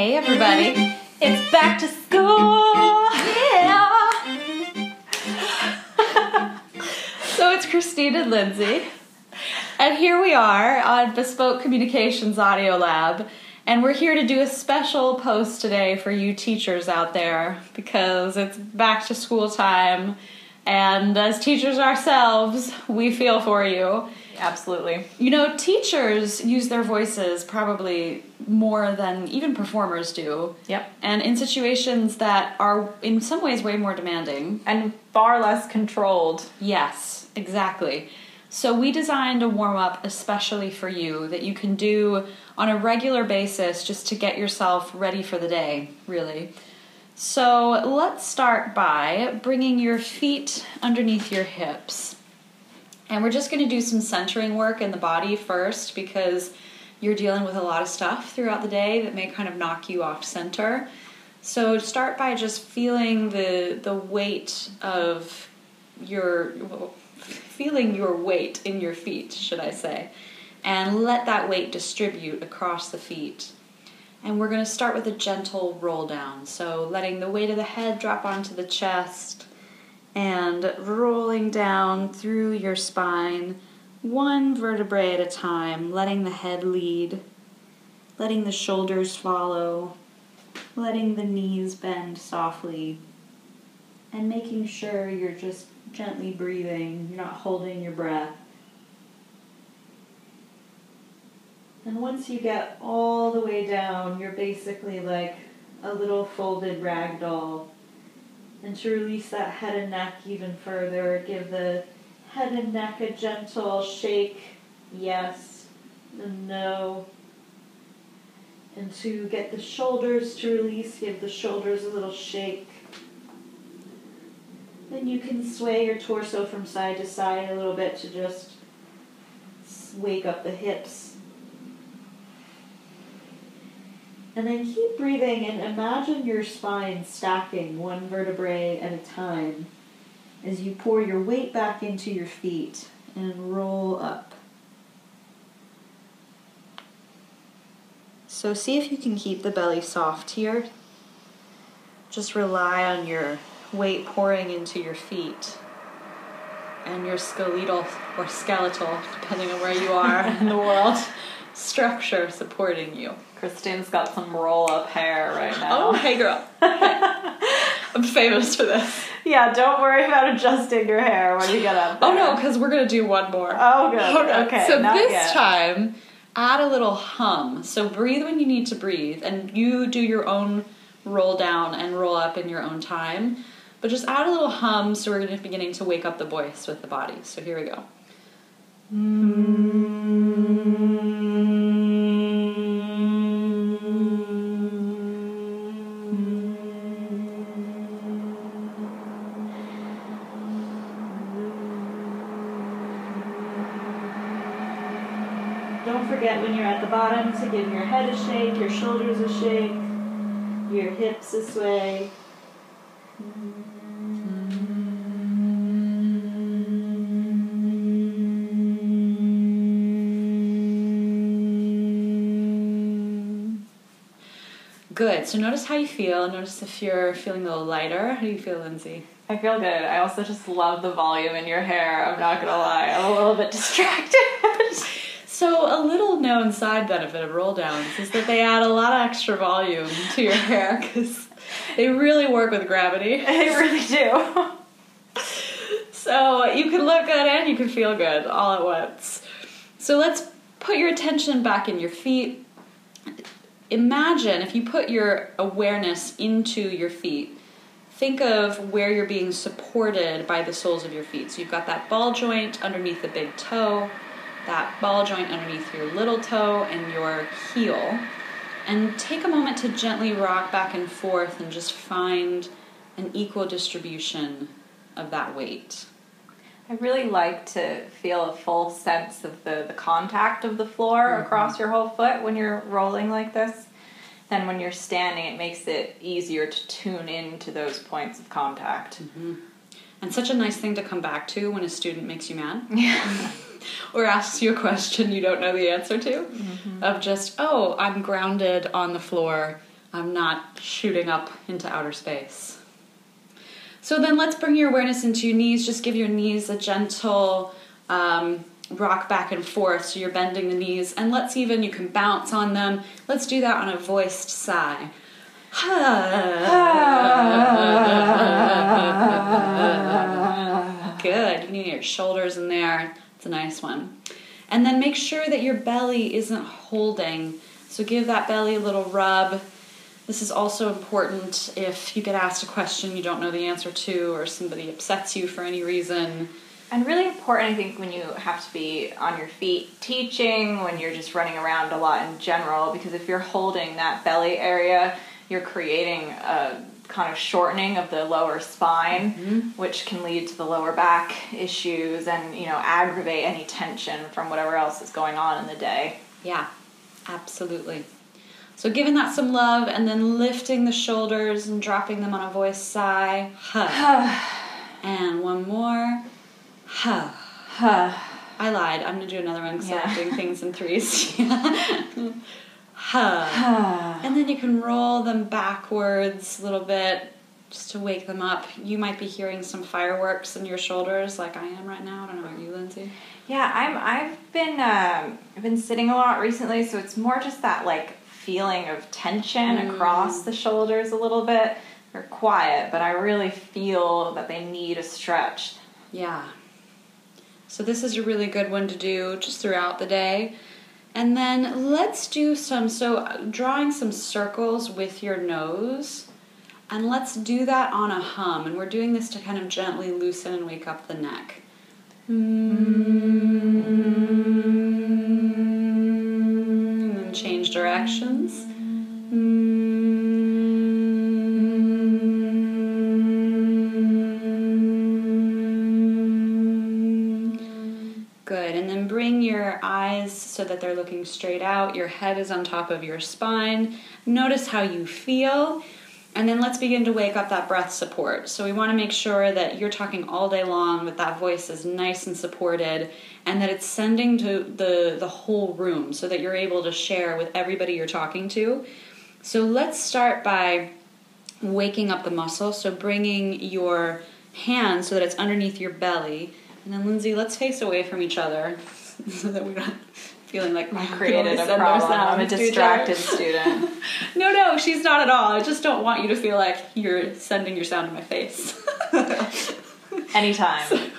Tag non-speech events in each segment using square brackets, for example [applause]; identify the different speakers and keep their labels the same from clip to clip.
Speaker 1: Hey, everybody.
Speaker 2: It's back to school!
Speaker 1: Yeah! so it's Christine and Lindsay. And here we are on Bespoke Communications Audio Lab. And we're here to do a special post today for you teachers out there because it's back to school time. And as teachers ourselves, we feel for you.
Speaker 2: Absolutely.
Speaker 1: You know, teachers use their voices probably more than even performers do.
Speaker 2: Yep.
Speaker 1: And in situations that are in some ways way more demanding.
Speaker 2: And far less controlled.
Speaker 1: Yes, exactly. So we designed a warm up especially for you that you can do on a regular basis just to get yourself ready for the day, really. So let's start by bringing your feet underneath your hips. And we're just going to do some centering work in the body first because you're dealing with a lot of stuff throughout the day that may kind of knock you off center. So start by just feeling the the weight of your feeling your weight in your feet, should I say, and let that weight distribute across the feet. And we're going to start with a gentle roll down. So letting the weight of the head drop onto the chest and rolling down through your spine, one vertebrae at a time, letting the head lead, letting the shoulders follow, letting the knees bend softly, and making sure you're just gently breathing, you're not holding your breath. And once you get all the way down, you're basically like a little folded rag doll. And to release that head and neck even further, give the head and neck a gentle shake, yes, and no. And to get the shoulders to release, give the shoulders a little shake. Then you can sway your torso from side to side a little bit to just wake up the hips. And then keep breathing and imagine your spine stacking one vertebrae at a time as you pour your weight back into your feet and roll up. So see if you can keep the belly soft here. Just rely on your weight pouring into your feet and your skeletal or skeletal, depending on where you are [laughs] in the world, structure supporting you.
Speaker 2: Christine's got some roll up hair right now.
Speaker 1: Oh, hey girl. [laughs] I'm famous for this.
Speaker 2: Yeah, don't worry about adjusting your hair when you get up.
Speaker 1: Oh no, because we're gonna do one more.
Speaker 2: Oh, good. Okay.
Speaker 1: So
Speaker 2: not
Speaker 1: this
Speaker 2: yet.
Speaker 1: time, add a little hum. So breathe when you need to breathe, and you do your own roll down and roll up in your own time. But just add a little hum, so we're beginning to wake up the voice with the body. So here we go. Don't bottom your head a shake, your shoulders a shake, your hips a sway. Good. So notice how you feel. Notice if you're feeling a little lighter. How do you feel, Lindsay?
Speaker 2: I feel good. I also just love the volume in your hair. I'm not gonna lie. I'm a little bit distracted. [laughs]
Speaker 1: So, a little known side benefit of roll downs is that they add a lot of extra volume to your hair because they really work with gravity. [laughs]
Speaker 2: They really do.
Speaker 1: So, you can look good and you can feel good all at once. So, let's put your attention back in your feet. Imagine if you put your awareness into your feet. Think of where you're being supported by the soles of your feet. So, you've got that ball joint underneath the big toe that ball joint underneath your little toe and your heel. And take a moment to gently rock back and forth and just find an equal distribution of that weight.
Speaker 2: I really like to feel a full sense of the, the contact of the floor mm-hmm. across your whole foot when you're rolling like this. Then when you're standing, it makes it easier to tune into those points of contact. Mm-hmm.
Speaker 1: And such a nice thing to come back to when a student makes you mad.
Speaker 2: Yeah. [laughs] [laughs]
Speaker 1: or asks you a question you don't know the answer to of just oh i'm grounded on the floor I'm not shooting up into outer space. So then let's bring your awareness into your knees. Just give your knees a gentle um, rock back and forth so you're bending the knees. And let's even, you can bounce on them. Let's do that on a voiced sigh. [laughs] Good. You need your shoulders in there. It's a nice one. And then make sure that your belly isn't holding. So give that belly a little rub. This is also important if you get asked a question you don't know the answer to, or somebody upsets you for any reason.
Speaker 2: And really important, I think, when you have to be on your feet teaching, when you're just running around a lot in general, because if you're holding that belly area, you're creating a kind of shortening of the lower spine,
Speaker 1: Mm-hmm.
Speaker 2: which can lead to the lower back issues and, you know, aggravate any tension from whatever else is going on in the day.
Speaker 1: Yeah, absolutely. So giving that some love and then lifting the shoulders and dropping them on a voice sigh. Huh. [sighs] and one more. Huh. [sighs] I lied. I'm gonna do another one because
Speaker 2: Yeah.
Speaker 1: I'm doing things in threes. [laughs] [laughs] huh. And then you can roll them backwards a little bit just to wake them up. You might be hearing some fireworks in your shoulders like I am right now. I don't know about you, Lindsay.
Speaker 2: Yeah, I'm. I've been. Um, I've been sitting a lot recently, so it's more just that like feeling of tension
Speaker 1: Mm.
Speaker 2: across the shoulders a little bit. They're quiet, but I really feel that they need a stretch.
Speaker 1: Yeah. So this is a really good one to do just throughout the day. And then let's do some so drawing some circles with your nose. And let's do that on a hum. And we're doing this to kind of gently loosen and wake up the neck. And And then bring your eyes so that they're looking straight out. Your head is on top of your spine. Notice how you feel. And then let's begin to wake up that breath support. So we want to make sure that you're talking all day long, that that voice is nice and supported, and that it's sending to the, the whole room so that you're able to share with everybody you're talking to. So let's start by waking up the muscle. So bringing your hand so that it's underneath your belly. And then Lindsay, let's face away from each other [laughs] so that we're not feeling like
Speaker 2: I created a problem. I'm a
Speaker 1: sounds to each other.
Speaker 2: distracted student. [laughs]
Speaker 1: No, no, she's not at all. I just don't want you to feel like you're sending your sound to my face. [laughs]
Speaker 2: Anytime.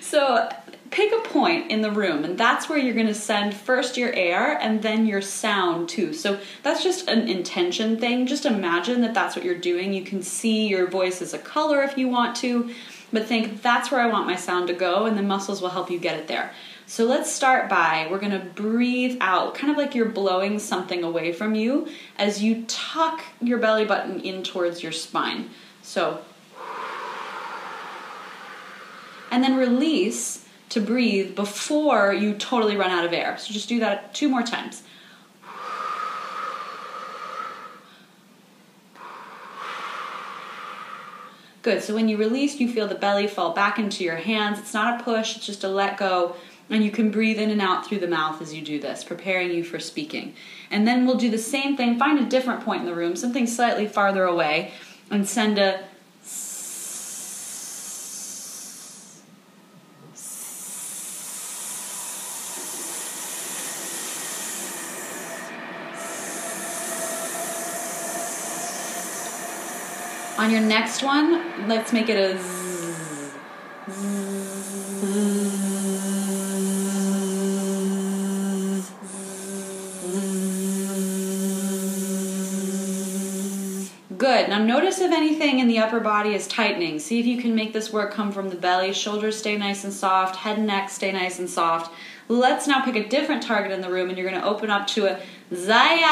Speaker 1: so pick a point in the room, and that's where you're going to send first your air and then your sound too. So that's just an intention thing. Just imagine that that's what you're doing. You can see your voice as a color if you want to, but think that's where I want my sound to go, and the muscles will help you get it there. So let's start by we're to breathe out, kind of like you're blowing something away from you as you tuck your belly button in towards your spine. So, and then release to breathe before you totally run out of air. So just do that two more times. Good. So when you release, you feel the belly fall back into your hands. It's not a push, it's just a let go. And you can breathe in and out through the mouth as you do this, preparing you for speaking. And then we'll do the same thing, find a different point in the room, something slightly farther away, and send a On your next one, let's make it a zzz. Good. Now notice if anything in the upper body is tightening. See if you can make this work come from the belly. Shoulders stay nice and soft. Head and neck stay nice and soft. Let's now pick a different target in the room and you're going to open up to a zaya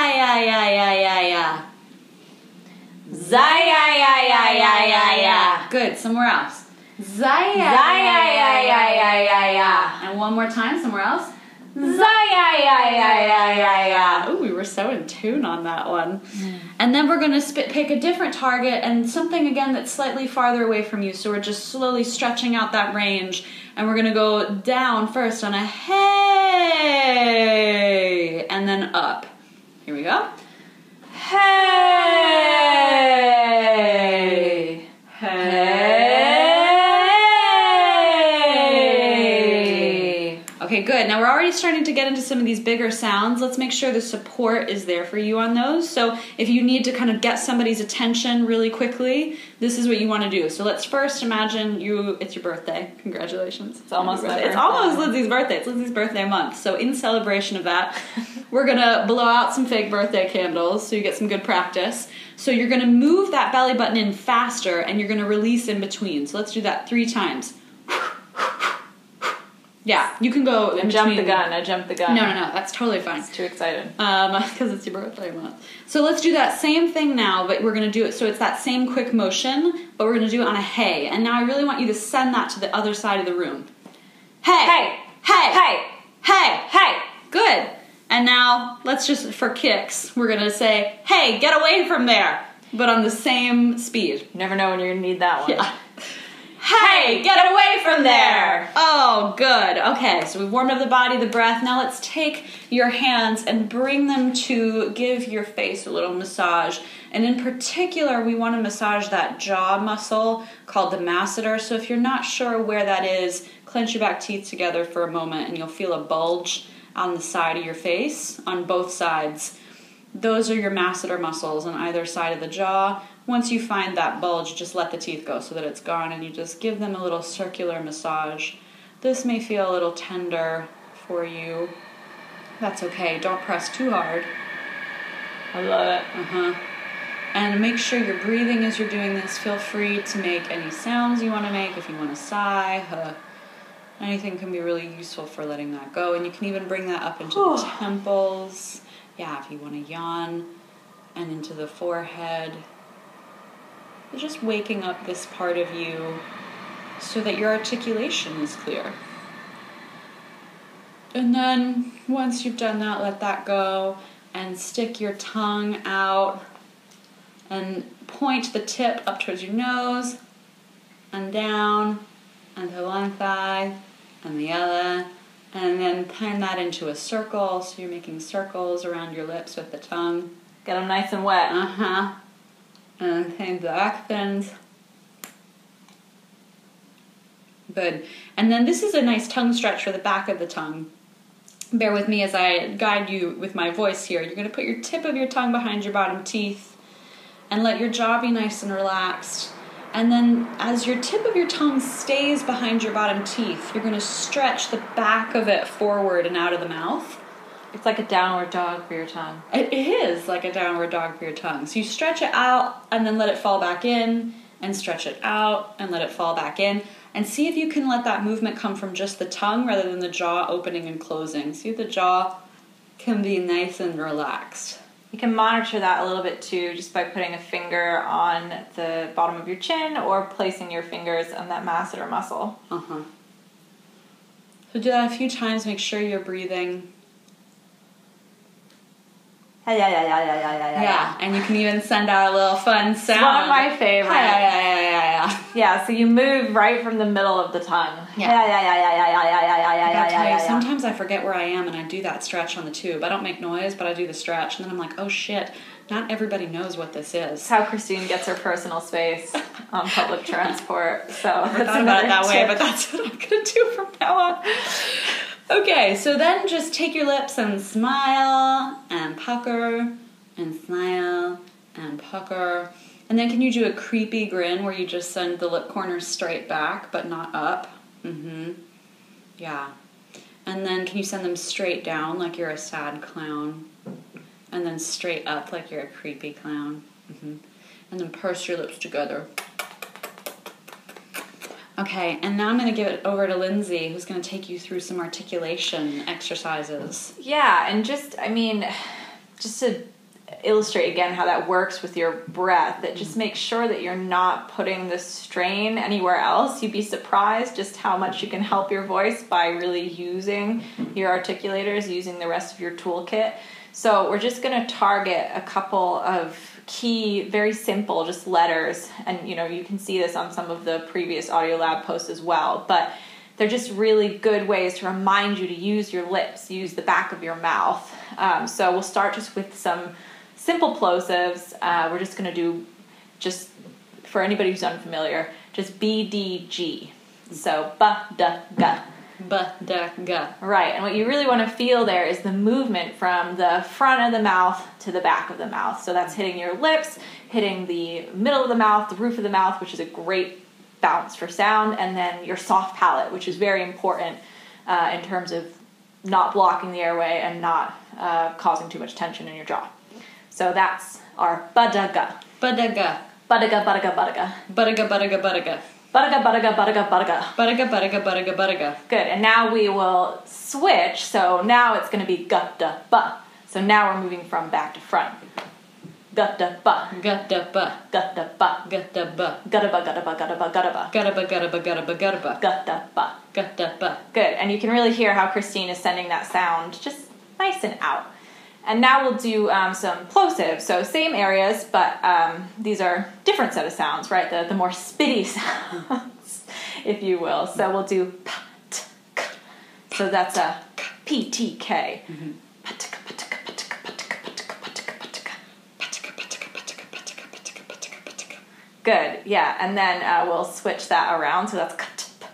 Speaker 2: Zaya.
Speaker 1: Good. Somewhere else. Zaya
Speaker 2: Zaya.
Speaker 1: And one more time, somewhere else.
Speaker 2: Zaya.
Speaker 1: Oh, we were so in tune on that one. And then we're going to spit, pick a different target and something again that's slightly farther away from you. So we're just slowly stretching out that range. And we're going to go down first on a hey, and then up. Here we go.
Speaker 2: Hey. Hey.
Speaker 1: Okay, good. Now we're already starting to get into some of these bigger sounds. Let's make sure the support is there for you on those. So if you need to kind of get somebody's attention really quickly, this is what you want to do. So let's first imagine you it's your birthday. Congratulations.
Speaker 2: It's almost my
Speaker 1: It's
Speaker 2: birthday.
Speaker 1: almost Lindsay's birthday. It's Lindsay's birthday month. So in celebration of that, we're gonna blow out some fake birthday candles so you get some good practice. So you're gonna move that belly button in faster and you're gonna release in between. So let's do that three times. Yeah, you can go.
Speaker 2: I jumped the gun. I jumped the gun.
Speaker 1: No, no, no. That's totally fine.
Speaker 2: Too excited.
Speaker 1: Um, [laughs] because it's your birthday month. So let's do that same thing now, but we're gonna do it so it's that same quick motion, but we're gonna do it on a hey. And now I really want you to send that to the other side of the room. Hey,
Speaker 2: Hey.
Speaker 1: hey,
Speaker 2: Hey.
Speaker 1: hey.
Speaker 2: Hey.
Speaker 1: Good. And now let's just for kicks, we're gonna say, hey, get away from there, but on the same speed.
Speaker 2: Never know when you're gonna need that one.
Speaker 1: Yeah. [laughs] Hey, get away there! Oh, good. Okay, so we've warmed up the body, the breath. Now let's take your hands and bring them to give your face a little massage. And in particular, we want to massage that jaw muscle called the masseter. So if you're not sure where that is, clench your back teeth together for a moment and you'll feel a bulge on the side of your face on both sides. Those are your masseter muscles on either side of the jaw. Once you find that bulge, just let the teeth go so that it's gone and you just give them a little circular massage. This may feel a little tender for you. That's okay. Don't press too hard.
Speaker 2: I love it.
Speaker 1: Uh huh. And make sure you're breathing as you're doing this. Feel free to make any sounds you want to make. If you want to sigh, huh, anything can be really useful for letting that go. And you can even bring that up into the temples. Yeah, if you want to yawn, and into the forehead. You're just waking up this part of you so that your articulation is clear. And then once you've done that, let that go and stick your tongue out and point the tip up towards your nose and down and to one thigh and the other and then turn that into a circle so you're making circles around your lips with the tongue.
Speaker 2: Get them nice and wet.
Speaker 1: Uh-huh. And change the accents. Good. And then this is a nice tongue stretch for the back of the tongue. Bear with me as I guide you with my voice here. You're going to put your tip of your tongue behind your bottom teeth and let your jaw be nice and relaxed. And then, as your tip of your tongue stays behind your bottom teeth, you're going to stretch the back of it forward and out of the mouth.
Speaker 2: It's like a downward dog for your tongue.
Speaker 1: It is like a downward dog for your tongue. So you stretch it out and then let it fall back in, and stretch it out and let it fall back in. And see if you can let that movement come from just the tongue rather than the jaw opening and closing. See if the jaw can be nice and relaxed.
Speaker 2: You can monitor that a little bit too just by putting a finger on the bottom of your chin or placing your fingers on that masseter muscle.
Speaker 1: Uh huh. So do that a few times. Make sure you're breathing.
Speaker 2: Yeah, yeah, yeah, yeah, yeah, yeah,
Speaker 1: Yeah, and you can even send out a little fun sound.
Speaker 2: one of my favorite.
Speaker 1: Yeah, yeah, yeah, yeah, yeah.
Speaker 2: Yeah, so you move right from the middle of the tongue.
Speaker 1: Yeah.
Speaker 2: Yeah, yeah, yeah, yeah, yeah, yeah, yeah, yeah, yeah, yeah, yeah,
Speaker 1: sometimes I forget where I am and I do that stretch on the tube. I don't make noise, but I do the stretch, and then I'm like, oh shit, not everybody knows what this is.
Speaker 2: How Christine gets her personal space on public transport. So
Speaker 1: I never thought about it that way, but that's what I'm gonna do from now on. Okay, so then just take your lips and smile and pucker and smile and pucker. And then can you do a creepy grin where you just send the lip corners straight back but not up? Mm-hmm. Yeah. And then can you send them straight down like you're a sad clown? And then straight up like you're a creepy clown. Mm-hmm. And then purse your lips together. Okay, and now I'm going to give it over to Lindsay, who's going to take you through some articulation exercises.
Speaker 2: Yeah, and just I mean, just to illustrate again how that works with your breath, that just make sure that you're not putting the strain anywhere else. You'd be surprised just how much you can help your voice by really using your articulators, using the rest of your toolkit. So we're just going to target a couple of key very simple just letters and you know you can see this on some of the previous audio lab posts as well but they're just really good ways to remind you to use your lips use the back of your mouth um, so we'll start just with some simple plosives. Uh, we're just going to do just for anybody who's unfamiliar, just B D G. So ba da ga. Right, and what you really want to feel there is the movement from the front of the mouth to the back of the mouth. So that's hitting your lips, hitting the middle of the mouth, the roof of the mouth, which is a great bounce for sound, and then your soft palate, which is very important uh, in terms of not blocking the airway and not uh, causing too much tension in your jaw. So that's our badaga.
Speaker 1: Badaga.
Speaker 2: Badaga, badaga, badaga.
Speaker 1: Badaga, badaga, badaga.
Speaker 2: Badaga, badaga, badaga, badaga.
Speaker 1: Badaga, badaga, badaga, badaga.
Speaker 2: Good, and now we will switch. So now it's going to be gutta ba. So now we're moving from back to front. Gutta ba,
Speaker 1: Gutta ba.
Speaker 2: gutta ba,
Speaker 1: Gutta ba.
Speaker 2: gutta ba, gutta ba, gutta ba, gutta ba,
Speaker 1: Gutta ba, gutta ba, gutta ba, gutta ba.
Speaker 2: gutta ba.
Speaker 1: Gutta ba.
Speaker 2: Good, and you can really hear how Christine is sending that sound just nice and out. And now we'll do um, some plosives. So same areas, but um, these are different set of sounds, right? The, the more spitty sounds, if you will. So we'll do p, t, k. So that's a P, T, K. Good, yeah. And then uh, we'll switch that around. So that's ktp,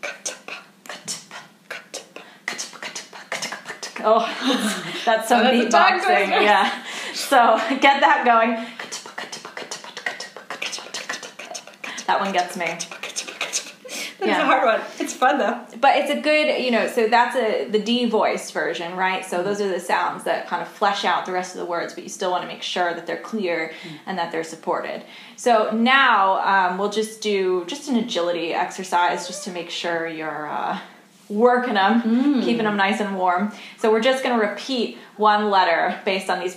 Speaker 1: Gutta ba.
Speaker 2: ktp,
Speaker 1: Gutta ba.
Speaker 2: ktp, ktp, ktp, ktp. Oh, [laughs] that's some [laughs]
Speaker 1: that's tongue
Speaker 2: beatboxing. Yeah. So [laughs] get that going. That one gets me.
Speaker 1: That is
Speaker 2: Yeah.
Speaker 1: a hard one. It's fun though.
Speaker 2: But it's a good, you know, so that's a the devoiced version, right? So those are the sounds that kind of flesh out the rest of the words, but you still want to make sure that they're clear and that they're supported. So now um, we'll just do just an agility exercise just to make sure you're uh, working them, hmm. keeping them nice and warm. So we're just going to repeat one letter based on these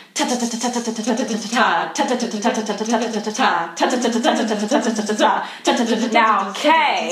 Speaker 2: Now K.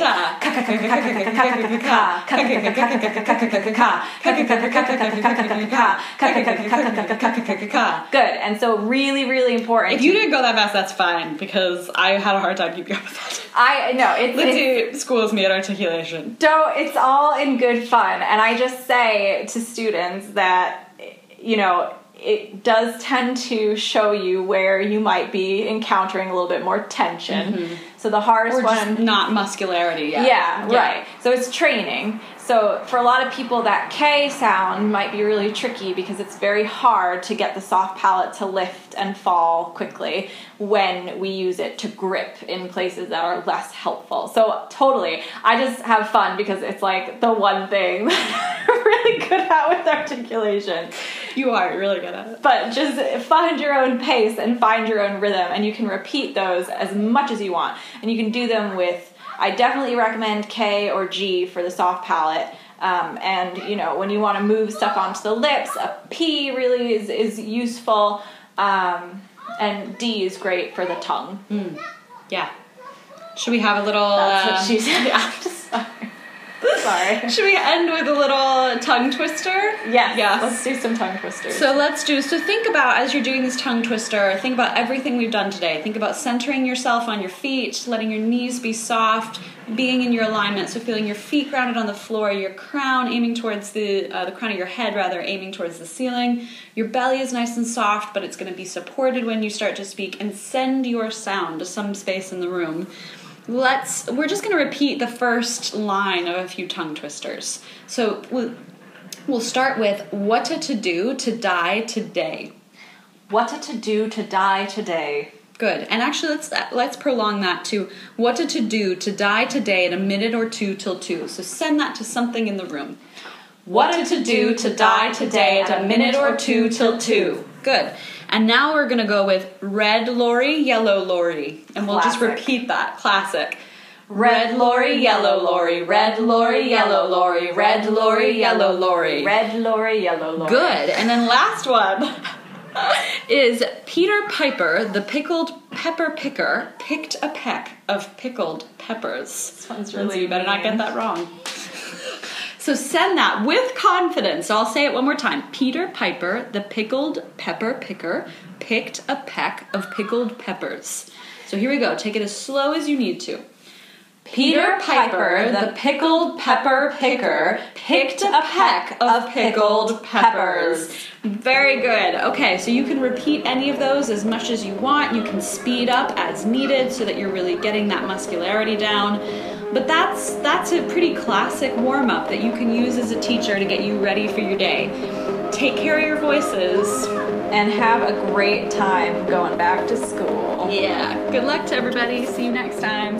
Speaker 2: Good, and so really, really important.
Speaker 1: If you didn't go that fast, that's fine because I had a hard time keeping up with that.
Speaker 2: I know it's,
Speaker 1: Lindsay schools me at articulation.
Speaker 2: don't it's all in good fun and i just say to students that you know it does tend to show you where you might be encountering a little bit more tension mm-hmm. so the hardest one
Speaker 1: not muscularity yet.
Speaker 2: yeah, right. So it's training. So for a lot of people, that K sound might be really tricky because it's very hard to get the soft palate to lift and fall quickly when we use it to grip in places that are less helpful. So totally, I just have fun because it's like the one thing [laughs] that I'm really good at with articulation.
Speaker 1: You are really good at it.
Speaker 2: But just find your own pace and find your own rhythm, and you can repeat those as much as you want. And you can do them with, I definitely recommend K or G for the soft palate. Um, and you know, when you want to move stuff onto the lips, a P really is, is useful. Um, and D is great for the tongue.
Speaker 1: Yeah. Should we have a little?
Speaker 2: That's what
Speaker 1: um,
Speaker 2: she said. [laughs] I'm just sorry. Sorry. [laughs]
Speaker 1: Should we end with a little tongue twister?
Speaker 2: Yes.
Speaker 1: Yes.
Speaker 2: Let's do some tongue twisters.
Speaker 1: So let's do. So think about as you're doing this tongue twister. Think about everything we've done today. Think about centering yourself on your feet, letting your knees be soft, being in your alignment. So feeling your feet grounded on the floor, your crown aiming towards the uh, the crown of your head, rather aiming towards the ceiling. Your belly is nice and soft, but it's going to be supported when you start to speak. And send your sound to some space in the room. Let's. We're just going to repeat the first line of a few tongue twisters. So. We'll, We'll start with what to do to die today.
Speaker 2: what to do to die today?
Speaker 1: Good. And actually let's let's prolong that to what to do to die today in a minute or two till 2. So send that to something in the room. What to do to die today at a minute or two till 2. Good. And now we're going to go with red lorry, yellow lorry. And we'll just repeat that. Classic. Red lorry, yellow lorry, red lorry, yellow lorry, red lorry, yellow lorry.
Speaker 2: Red lorry, yellow lorry.
Speaker 1: Good. And then last one [laughs] is Peter Piper, the pickled pepper picker picked a peck of pickled peppers.
Speaker 2: This one's really
Speaker 1: you better not get that wrong. So send that with confidence. So I'll say it one more time. Peter Piper, the pickled pepper picker, picked a peck of pickled peppers. So here we go. Take it as slow as you need to.
Speaker 2: Peter Piper, the pickled pepper picker, picked a peck of pickled peppers.
Speaker 1: Very good. Okay, so you can repeat any of those as much as you want. You can speed up as needed so that you're really getting that muscularity down. But that's that's a pretty classic warm up that you can use as a teacher to get you ready for your day. Take care of your voices.
Speaker 2: And have a great time going back to school.
Speaker 1: Yeah. Good luck to everybody. See you next time.